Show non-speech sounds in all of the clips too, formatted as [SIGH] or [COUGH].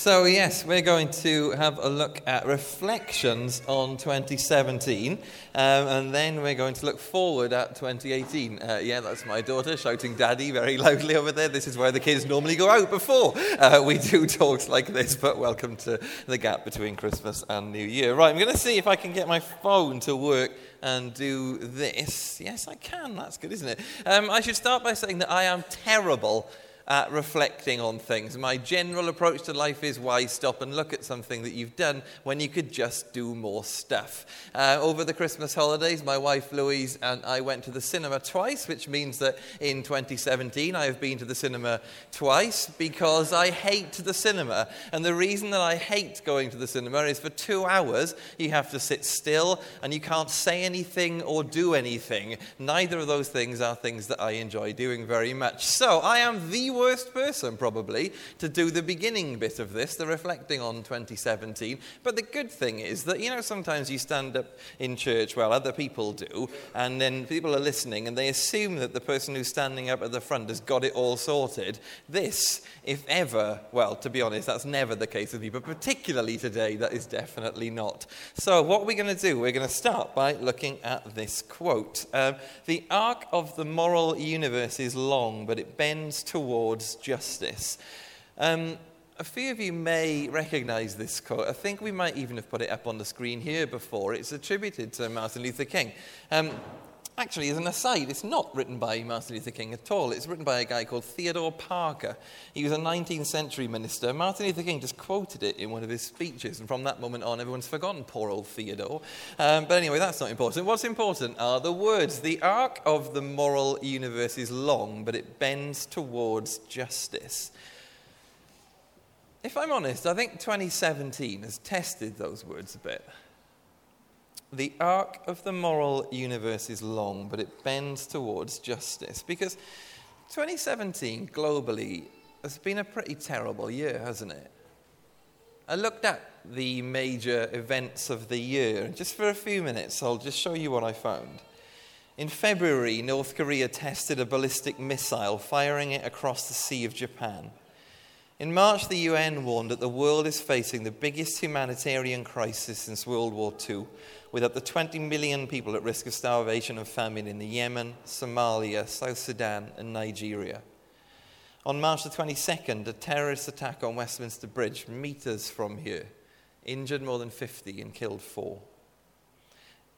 So, yes, we're going to have a look at reflections on 2017, um, and then we're going to look forward at 2018. Uh, yeah, that's my daughter shouting daddy very loudly over there. This is where the kids normally go out before uh, we do [LAUGHS] talks like this, but welcome to the gap between Christmas and New Year. Right, I'm going to see if I can get my phone to work and do this. Yes, I can. That's good, isn't it? Um, I should start by saying that I am terrible at reflecting on things. My general approach to life is why stop and look at something that you've done when you could just do more stuff. Uh, over the Christmas holidays, my wife Louise and I went to the cinema twice, which means that in 2017 I have been to the cinema twice because I hate the cinema. And the reason that I hate going to the cinema is for two hours you have to sit still and you can't say anything or do anything. Neither of those things are things that I enjoy doing very much. So I am the worst person, probably, to do the beginning bit of this, the reflecting on 2017. But the good thing is that, you know, sometimes you stand up in church, well, other people do, and then people are listening and they assume that the person who's standing up at the front has got it all sorted. This, if ever, well, to be honest, that's never the case with me, but particularly today, that is definitely not. So, what we're going to do? We're going to start by looking at this quote. Um, the arc of the moral universe is long, but it bends towards towards justice. Um, a few of you may recognize this quote. I think we might even have put it up on the screen here before. It's attributed to Martin Luther King. Um, Actually, as an aside, it's not written by Martin Luther King at all. It's written by a guy called Theodore Parker. He was a 19th century minister. Martin Luther King just quoted it in one of his speeches, and from that moment on, everyone's forgotten poor old Theodore. Um, but anyway, that's not important. What's important are the words The arc of the moral universe is long, but it bends towards justice. If I'm honest, I think 2017 has tested those words a bit. The arc of the moral universe is long, but it bends towards justice. Because 2017 globally has been a pretty terrible year, hasn't it? I looked at the major events of the year, and just for a few minutes, I'll just show you what I found. In February, North Korea tested a ballistic missile, firing it across the Sea of Japan. In March, the UN warned that the world is facing the biggest humanitarian crisis since World War II, with up to 20 million people at risk of starvation and famine in the Yemen, Somalia, South Sudan, and Nigeria. On March the 22nd, a terrorist attack on Westminster Bridge, meters from here, injured more than 50 and killed four.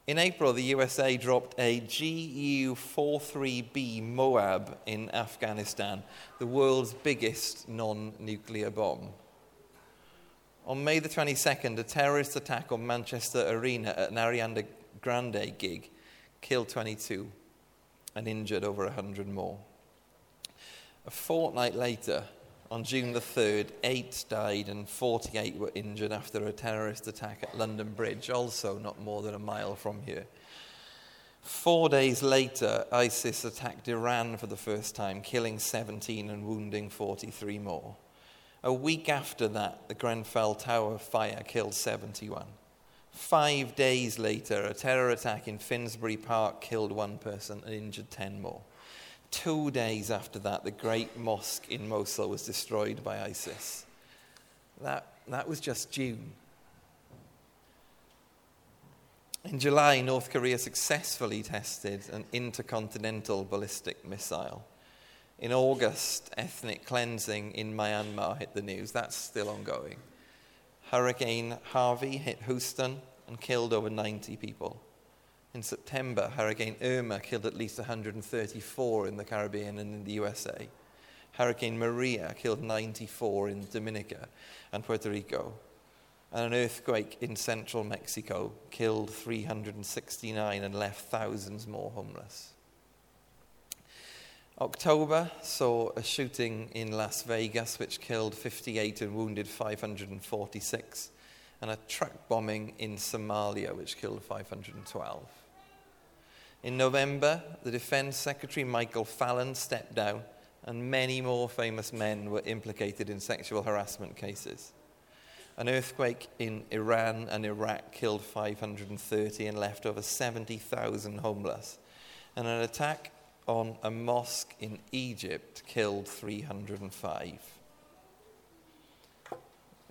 In April, the USA dropped a GU 43B Moab in Afghanistan, the world's biggest non nuclear bomb. On May the 22nd, a terrorist attack on Manchester Arena at an Ariana Grande gig killed 22 and injured over 100 more. A fortnight later, on June the 3rd, eight died and 48 were injured after a terrorist attack at London Bridge, also not more than a mile from here. Four days later, ISIS attacked Iran for the first time, killing 17 and wounding 43 more. A week after that, the Grenfell Tower fire killed 71. Five days later, a terror attack in Finsbury Park killed one person and injured 10 more. Two days after that, the great mosque in Mosul was destroyed by ISIS. That, that was just June. In July, North Korea successfully tested an intercontinental ballistic missile. In August, ethnic cleansing in Myanmar hit the news. That's still ongoing. Hurricane Harvey hit Houston and killed over 90 people. In September, Hurricane Irma killed at least 134 in the Caribbean and in the USA. Hurricane Maria killed 94 in Dominica and Puerto Rico. And an earthquake in central Mexico killed 369 and left thousands more homeless. October saw a shooting in Las Vegas which killed 58 and wounded 546, and a truck bombing in Somalia which killed 512. In November, the Defense Secretary Michael Fallon stepped down, and many more famous men were implicated in sexual harassment cases. An earthquake in Iran and Iraq killed 530 and left over 70,000 homeless. And an attack on a mosque in Egypt killed 305.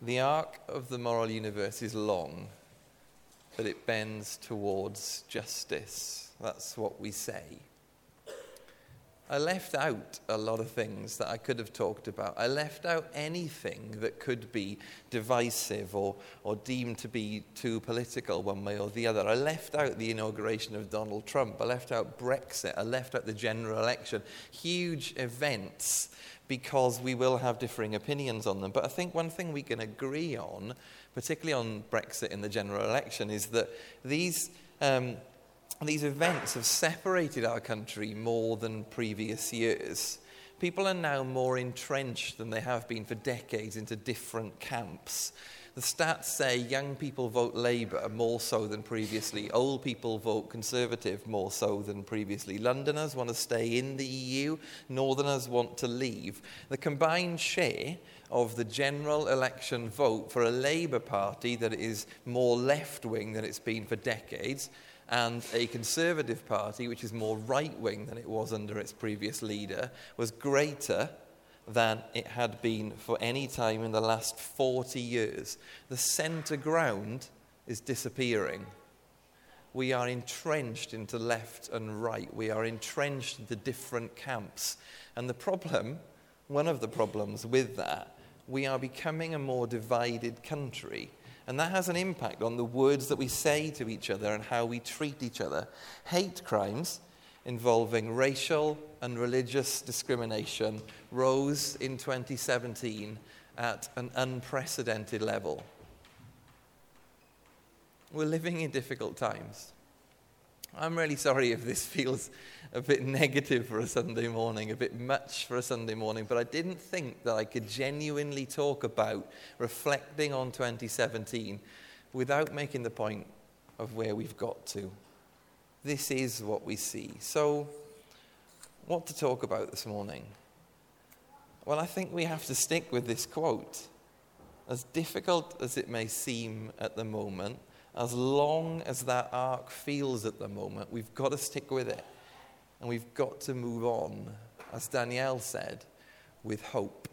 The arc of the moral universe is long, but it bends towards justice. That's what we say. I left out a lot of things that I could have talked about. I left out anything that could be divisive or, or deemed to be too political one way or the other. I left out the inauguration of Donald Trump. I left out Brexit. I left out the general election. Huge events because we will have differing opinions on them. But I think one thing we can agree on, particularly on Brexit and the general election, is that these. Um, these events have separated our country more than previous years. People are now more entrenched than they have been for decades into different camps. The stats say young people vote Labour more so than previously, old people vote Conservative more so than previously. Londoners want to stay in the EU, Northerners want to leave. The combined share of the general election vote for a Labour Party that is more left wing than it's been for decades and a Conservative Party, which is more right wing than it was under its previous leader, was greater than it had been for any time in the last 40 years. The centre ground is disappearing. We are entrenched into left and right. We are entrenched into different camps. And the problem, one of the problems with that, we are becoming a more divided country and that has an impact on the words that we say to each other and how we treat each other. Hate crimes involving racial and religious discrimination rose in 2017 at an unprecedented level. We're living in difficult times. I'm really sorry if this feels a bit negative for a Sunday morning, a bit much for a Sunday morning, but I didn't think that I could genuinely talk about reflecting on 2017 without making the point of where we've got to. This is what we see. So, what to talk about this morning? Well, I think we have to stick with this quote. As difficult as it may seem at the moment, as long as that arc feels at the moment, we've got to stick with it. And we've got to move on, as Danielle said, with hope.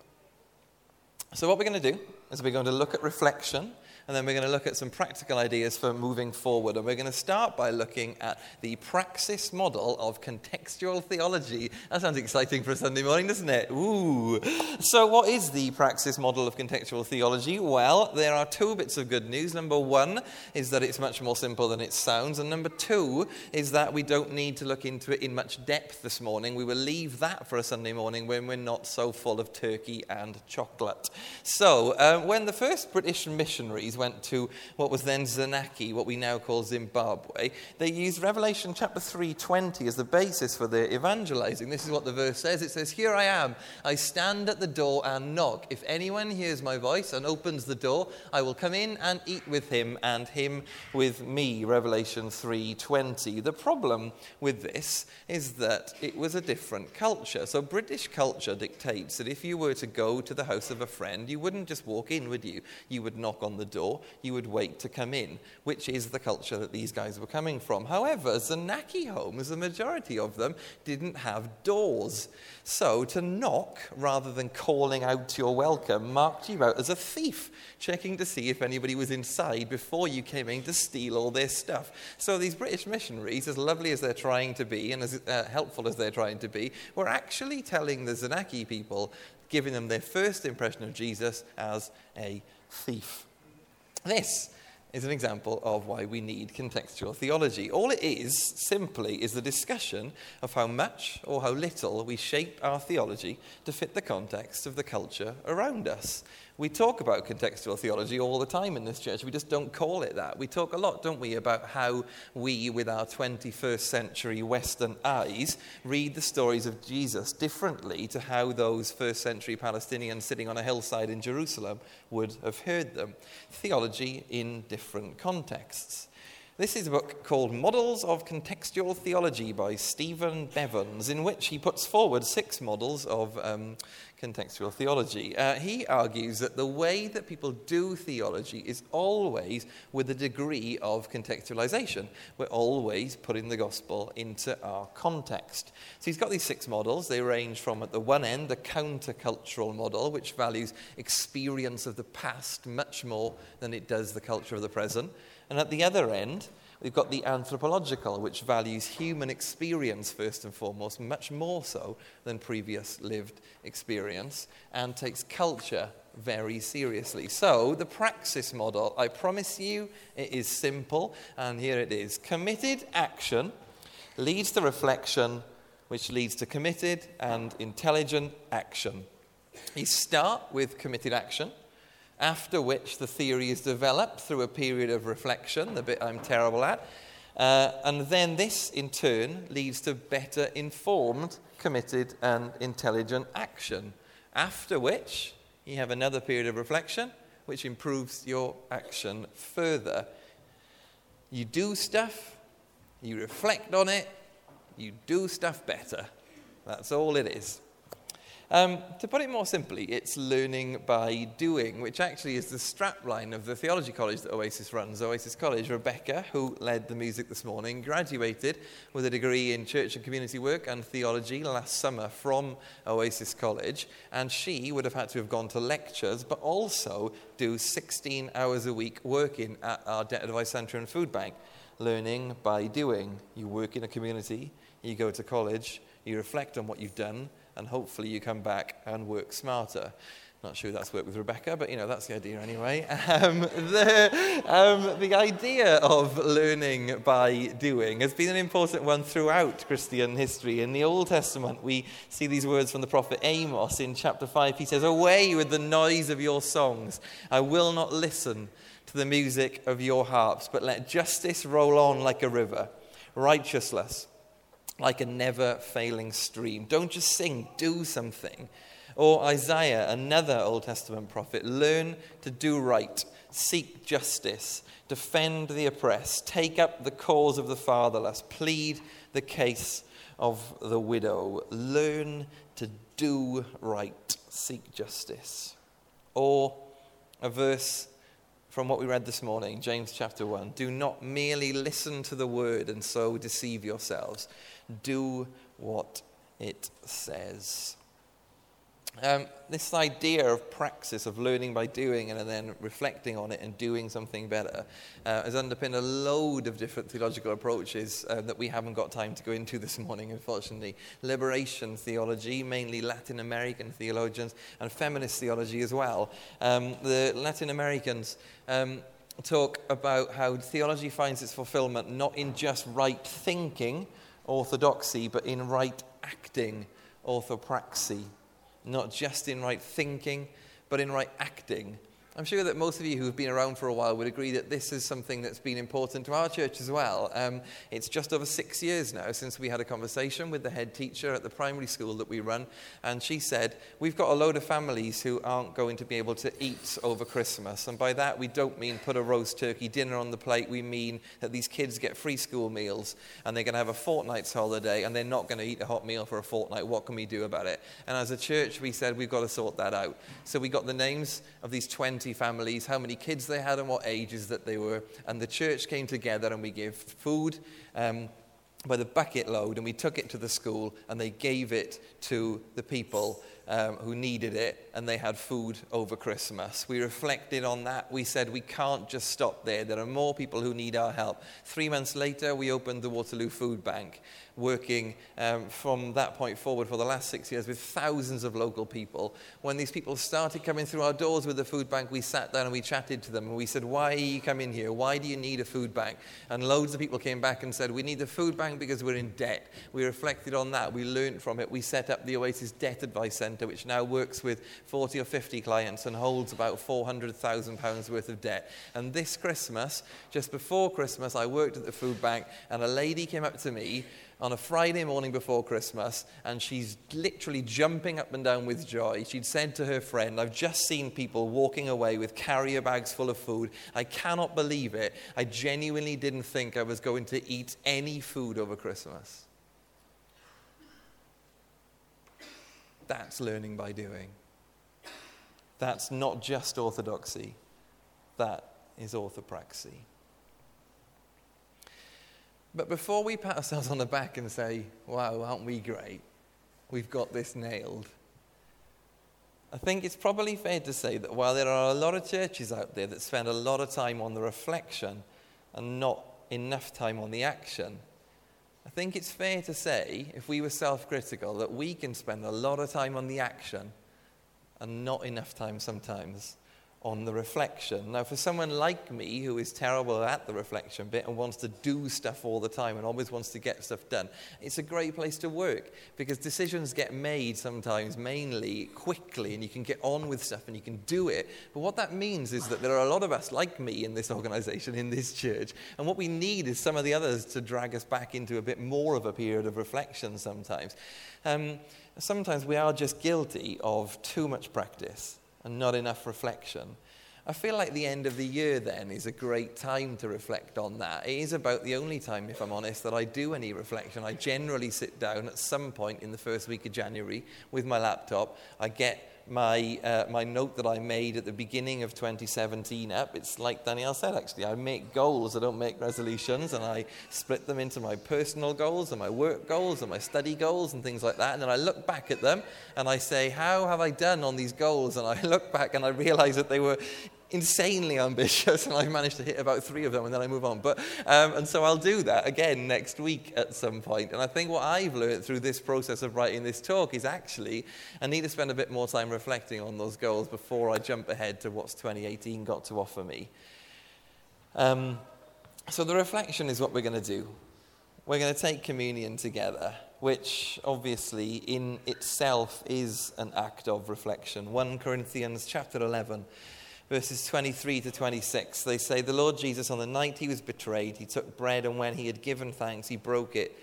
So, what we're going to do is we're going to look at reflection and then we're going to look at some practical ideas for moving forward. And we're going to start by looking at the praxis model of contextual theology. That sounds exciting for a Sunday morning, doesn't it? Ooh. So, what is the praxis model of contextual theology? Well, there are two bits of good news. Number one is that it's much more simple than it sounds. And number two is that we don't need to look into it in much depth this morning. We will leave that for a Sunday morning when we're not so full of turkey and chocolate. So, uh, when the first British missionaries went to what was then Zanaki, what we now call Zimbabwe, they used Revelation chapter 3:20 as the basis for their evangelizing. This is what the verse says. It says, "Here I am. I stand at the door and knock. If anyone hears my voice and opens the door, I will come in and eat with him and him with me." Revelation 3:20. The problem with this is that it was a different culture. So British culture dictates that if you were to go to the house of a friend, you wouldn't just walk in, would you? You would knock on the door door, you would wait to come in, which is the culture that these guys were coming from. However, Zanaki homes, the majority of them, didn't have doors. So to knock, rather than calling out your welcome, marked you out as a thief, checking to see if anybody was inside before you came in to steal all their stuff. So these British missionaries, as lovely as they're trying to be and as uh, helpful as they're trying to be, were actually telling the Zanaki people, giving them their first impression of Jesus as a thief. This is an example of why we need contextual theology. All it is, simply, is the discussion of how much or how little we shape our theology to fit the context of the culture around us. We talk about contextual theology all the time in this church. We just don't call it that. We talk a lot, don't we, about how we, with our 21st century Western eyes, read the stories of Jesus differently to how those first century Palestinians sitting on a hillside in Jerusalem would have heard them. Theology in different contexts. This is a book called Models of Contextual Theology by Stephen Bevans, in which he puts forward six models of um, contextual theology. Uh, he argues that the way that people do theology is always with a degree of contextualization. We're always putting the gospel into our context. So he's got these six models. They range from, at the one end, the countercultural model, which values experience of the past much more than it does the culture of the present. And at the other end, We've got the anthropological, which values human experience first and foremost, much more so than previous lived experience, and takes culture very seriously. So, the praxis model, I promise you, it is simple, and here it is. Committed action leads to reflection, which leads to committed and intelligent action. You start with committed action after which the theory is developed through a period of reflection, the bit I'm terrible at. Uh, and then this, in turn, leads to better informed, committed, and intelligent action. After which, you have another period of reflection, which improves your action further. You do stuff, you reflect on it, you do stuff better. That's all it is. Um, to put it more simply, it's learning by doing, which actually is the strapline of the theology college that Oasis runs. Oasis College, Rebecca, who led the music this morning, graduated with a degree in church and community work and theology last summer from Oasis College. And she would have had to have gone to lectures, but also do 16 hours a week working at our Debt Advice Centre and Food Bank. Learning by doing. You work in a community, you go to college, you reflect on what you've done, and hopefully you come back and work smarter. Not sure that's worked with Rebecca, but you know, that's the idea anyway. [LAUGHS] Um, the, um, the idea of learning by doing has been an important one throughout Christian history. In the Old Testament, we see these words from the prophet Amos in chapter 5. He says, Away with the noise of your songs. I will not listen to the music of your harps, but let justice roll on like a river, righteousness like a never failing stream. Don't just sing, do something. Or Isaiah, another Old Testament prophet, learn to do right, seek justice, defend the oppressed, take up the cause of the fatherless, plead the case of the widow. Learn to do right, seek justice. Or a verse from what we read this morning, James chapter 1. Do not merely listen to the word and so deceive yourselves do what it says. Um, this idea of praxis, of learning by doing and then reflecting on it and doing something better, uh, has underpinned a load of different theological approaches uh, that we haven't got time to go into this morning, unfortunately. Liberation theology, mainly Latin American theologians, and feminist theology as well. Um, the Latin Americans um, talk about how theology finds its fulfillment not in just right thinking orthodoxy, but in right acting, orthopraxy. Not just in right thinking, but in right acting. I'm sure that most of you who have been around for a while would agree that this is something that's been important to our church as well. Um, it's just over six years now since we had a conversation with the head teacher at the primary school that we run, and she said, We've got a load of families who aren't going to be able to eat over Christmas. And by that, we don't mean put a roast turkey dinner on the plate. We mean that these kids get free school meals and they're going to have a fortnight's holiday and they're not going to eat a hot meal for a fortnight. What can we do about it? And as a church, we said, We've got to sort that out. So we got the names of these 20 families, how many kids they had, and what ages that they were. And the church came together and we gave food um, by the bucket load and we took it to the school and they gave it to the people um, who needed it and they had food over Christmas. We reflected on that. We said we can't just stop there. There are more people who need our help. Three months later, we opened the Waterloo Food Bank working um, from that point forward for the last six years with thousands of local people. When these people started coming through our doors with the food bank, we sat down and we chatted to them and we said, Why are you coming here? Why do you need a food bank? And loads of people came back and said, We need the food bank because we're in debt. We reflected on that. We learned from it. We set up the Oasis Debt Advice Centre, which now works with 40 or 50 clients and holds about £400,000 worth of debt. And this Christmas, just before Christmas, I worked at the food bank and a lady came up to me on a Friday morning before Christmas, and she's literally jumping up and down with joy. She'd said to her friend, I've just seen people walking away with carrier bags full of food. I cannot believe it. I genuinely didn't think I was going to eat any food over Christmas. That's learning by doing. That's not just orthodoxy, that is orthopraxy. But before we pat ourselves on the back and say, wow, aren't we great? We've got this nailed. I think it's probably fair to say that while there are a lot of churches out there that spend a lot of time on the reflection and not enough time on the action, I think it's fair to say, if we were self critical, that we can spend a lot of time on the action and not enough time sometimes on the reflection. Now, for someone like me who is terrible at the reflection bit and wants to do stuff all the time and always wants to get stuff done, it's a great place to work because decisions get made sometimes mainly quickly and you can get on with stuff and you can do it. But what that means is that there are a lot of us like me in this organization, in this church, and what we need is some of the others to drag us back into a bit more of a period of reflection sometimes. Um, sometimes we are just guilty of too much practice and not enough reflection. I feel like the end of the year then is a great time to reflect on that. It is about the only time, if I'm honest, that I do any reflection. I generally sit down at some point in the first week of January with my laptop. I get my, uh, my note that I made at the beginning of 2017 up. It's like Danielle said, actually. I make goals, I don't make resolutions, and I split them into my personal goals and my work goals and my study goals and things like that. And then I look back at them and I say, How have I done on these goals? And I [LAUGHS] look back and I realize that they were insanely ambitious, [LAUGHS] and I've managed to hit about three of them, and then I move on. But um, and so I'll do that again next week at some point. And I think what I've learned through this process of writing this talk is actually I need to spend a bit more time reflecting on those goals before I jump ahead to what's 2018 got to offer me. Um, so the reflection is what we're going to do. We're going to take communion together, which obviously in itself is an act of reflection. 1 Corinthians chapter 11 verses 23 to 26. They say, The Lord Jesus, on the night he was betrayed, he took bread, and when he had given thanks, he broke it.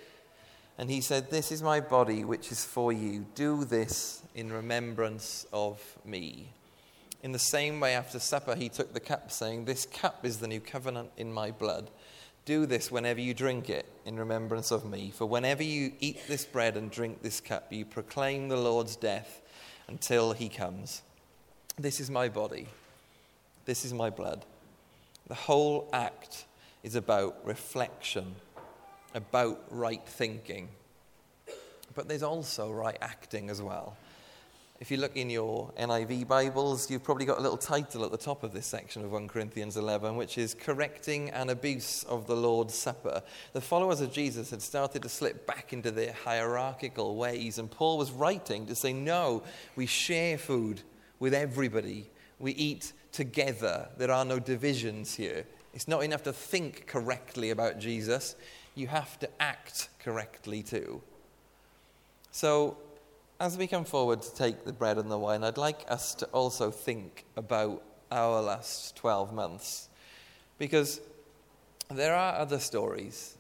And he said, This is my body, which is for you. Do this in remembrance of me. In the same way, after supper, he took the cup, saying, This cup is the new covenant in my blood. Do this whenever you drink it in remembrance of me. For whenever you eat this bread and drink this cup, you proclaim the Lord's death until he comes. This is my body this is my blood. The whole act is about reflection, about right thinking. But there's also right acting as well. If you look in your NIV Bibles, you've probably got a little title at the top of this section of 1 Corinthians 11, which is Correcting an Abuse of the Lord's Supper. The followers of Jesus had started to slip back into their hierarchical ways, and Paul was writing to say, No, we share food with everybody. We eat together. There are no divisions here. It's not enough to think correctly about Jesus, you have to act correctly too. So, as we come forward to take the bread and the wine, I'd like us to also think about our last 12 months. Because there are other stories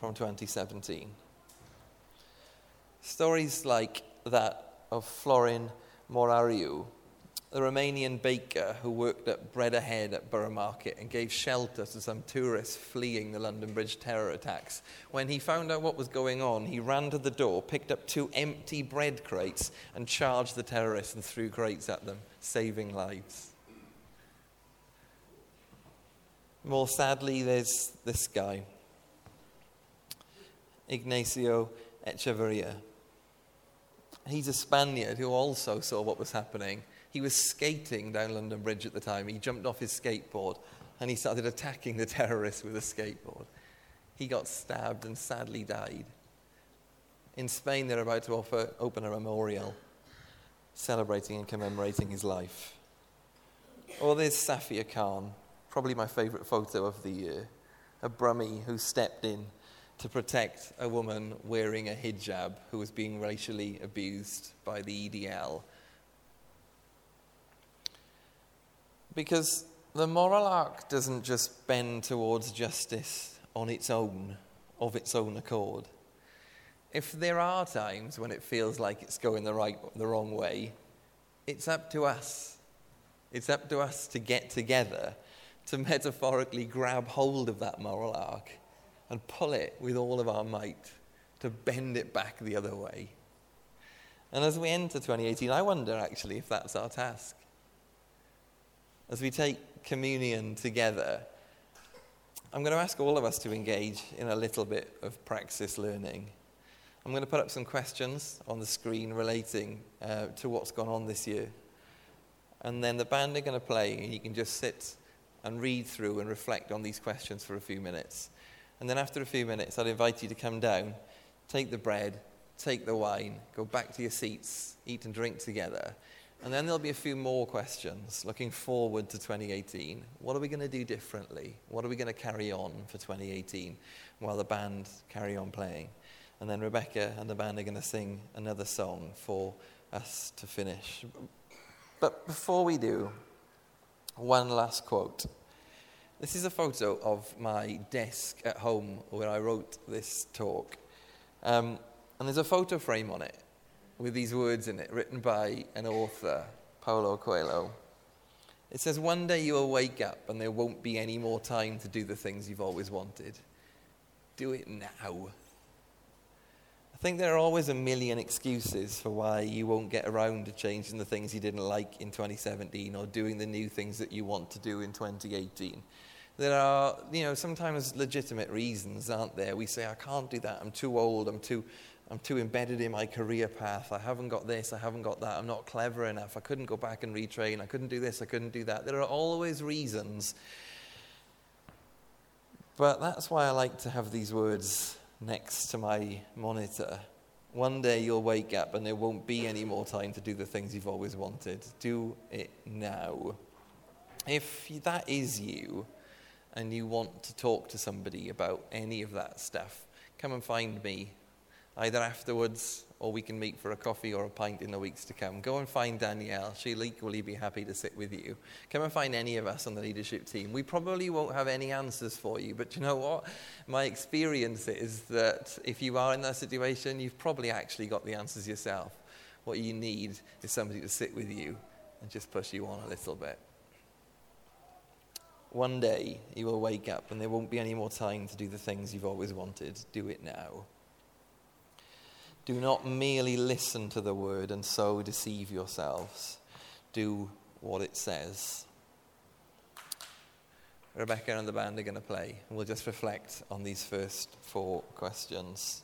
from 2017. Stories like that of Florin Morariu, the Romanian baker who worked at Bread Ahead at Borough Market and gave shelter to some tourists fleeing the London Bridge terror attacks. When he found out what was going on, he ran to the door, picked up two empty bread crates, and charged the terrorists and threw crates at them, saving lives. More sadly, there's this guy, Ignacio Echeverria. He's a Spaniard who also saw what was happening he was skating down London Bridge at the time. He jumped off his skateboard and he started attacking the terrorists with a skateboard. He got stabbed and sadly died. In Spain, they're about to offer, open a memorial celebrating and commemorating his life. Or there's Safia Khan, probably my favourite photo of the year, a Brummie who stepped in to protect a woman wearing a hijab who was being racially abused by the EDL Because the moral arc doesn't just bend towards justice on its own, of its own accord. If there are times when it feels like it's going the, right, the wrong way, it's up to us. It's up to us to get together, to metaphorically grab hold of that moral arc and pull it with all of our might, to bend it back the other way. And as we enter 2018, I wonder actually if that's our task. As we take communion together, I'm going to ask all of us to engage in a little bit of praxis learning. I'm going to put up some questions on the screen relating uh, to what's gone on this year. And then the band are going to play, and you can just sit and read through and reflect on these questions for a few minutes. And then after a few minutes, I'd invite you to come down, take the bread, take the wine, go back to your seats, eat and drink together. And then there'll be a few more questions looking forward to 2018. What are we going to do differently? What are we going to carry on for 2018 while the band carry on playing? And then Rebecca and the band are going to sing another song for us to finish. But before we do, one last quote. This is a photo of my desk at home where I wrote this talk. Um, and there's a photo frame on it with these words in it, written by an author, Paulo Coelho. It says, One day you will wake up and there won't be any more time to do the things you've always wanted. Do it now. I think there are always a million excuses for why you won't get around to changing the things you didn't like in 2017 or doing the new things that you want to do in 2018. There are, you know, sometimes legitimate reasons, aren't there? We say, I can't do that. I'm too old. I'm too, I'm too embedded in my career path. I haven't got this. I haven't got that. I'm not clever enough. I couldn't go back and retrain. I couldn't do this. I couldn't do that. There are always reasons. But that's why I like to have these words next to my monitor. One day you'll wake up and there won't be any more time to do the things you've always wanted. Do it now. If that is you and you want to talk to somebody about any of that stuff, come and find me either afterwards or we can meet for a coffee or a pint in the weeks to come. Go and find Danielle. She'll equally be happy to sit with you. Come and find any of us on the leadership team. We probably won't have any answers for you, but you know what? My experience is that if you are in that situation, you've probably actually got the answers yourself. What you need is somebody to sit with you and just push you on a little bit. One day you will wake up and there won't be any more time to do the things you've always wanted. Do it now. Do not merely listen to the word and so deceive yourselves. Do what it says. Rebecca and the band are going to play, and we'll just reflect on these first four questions.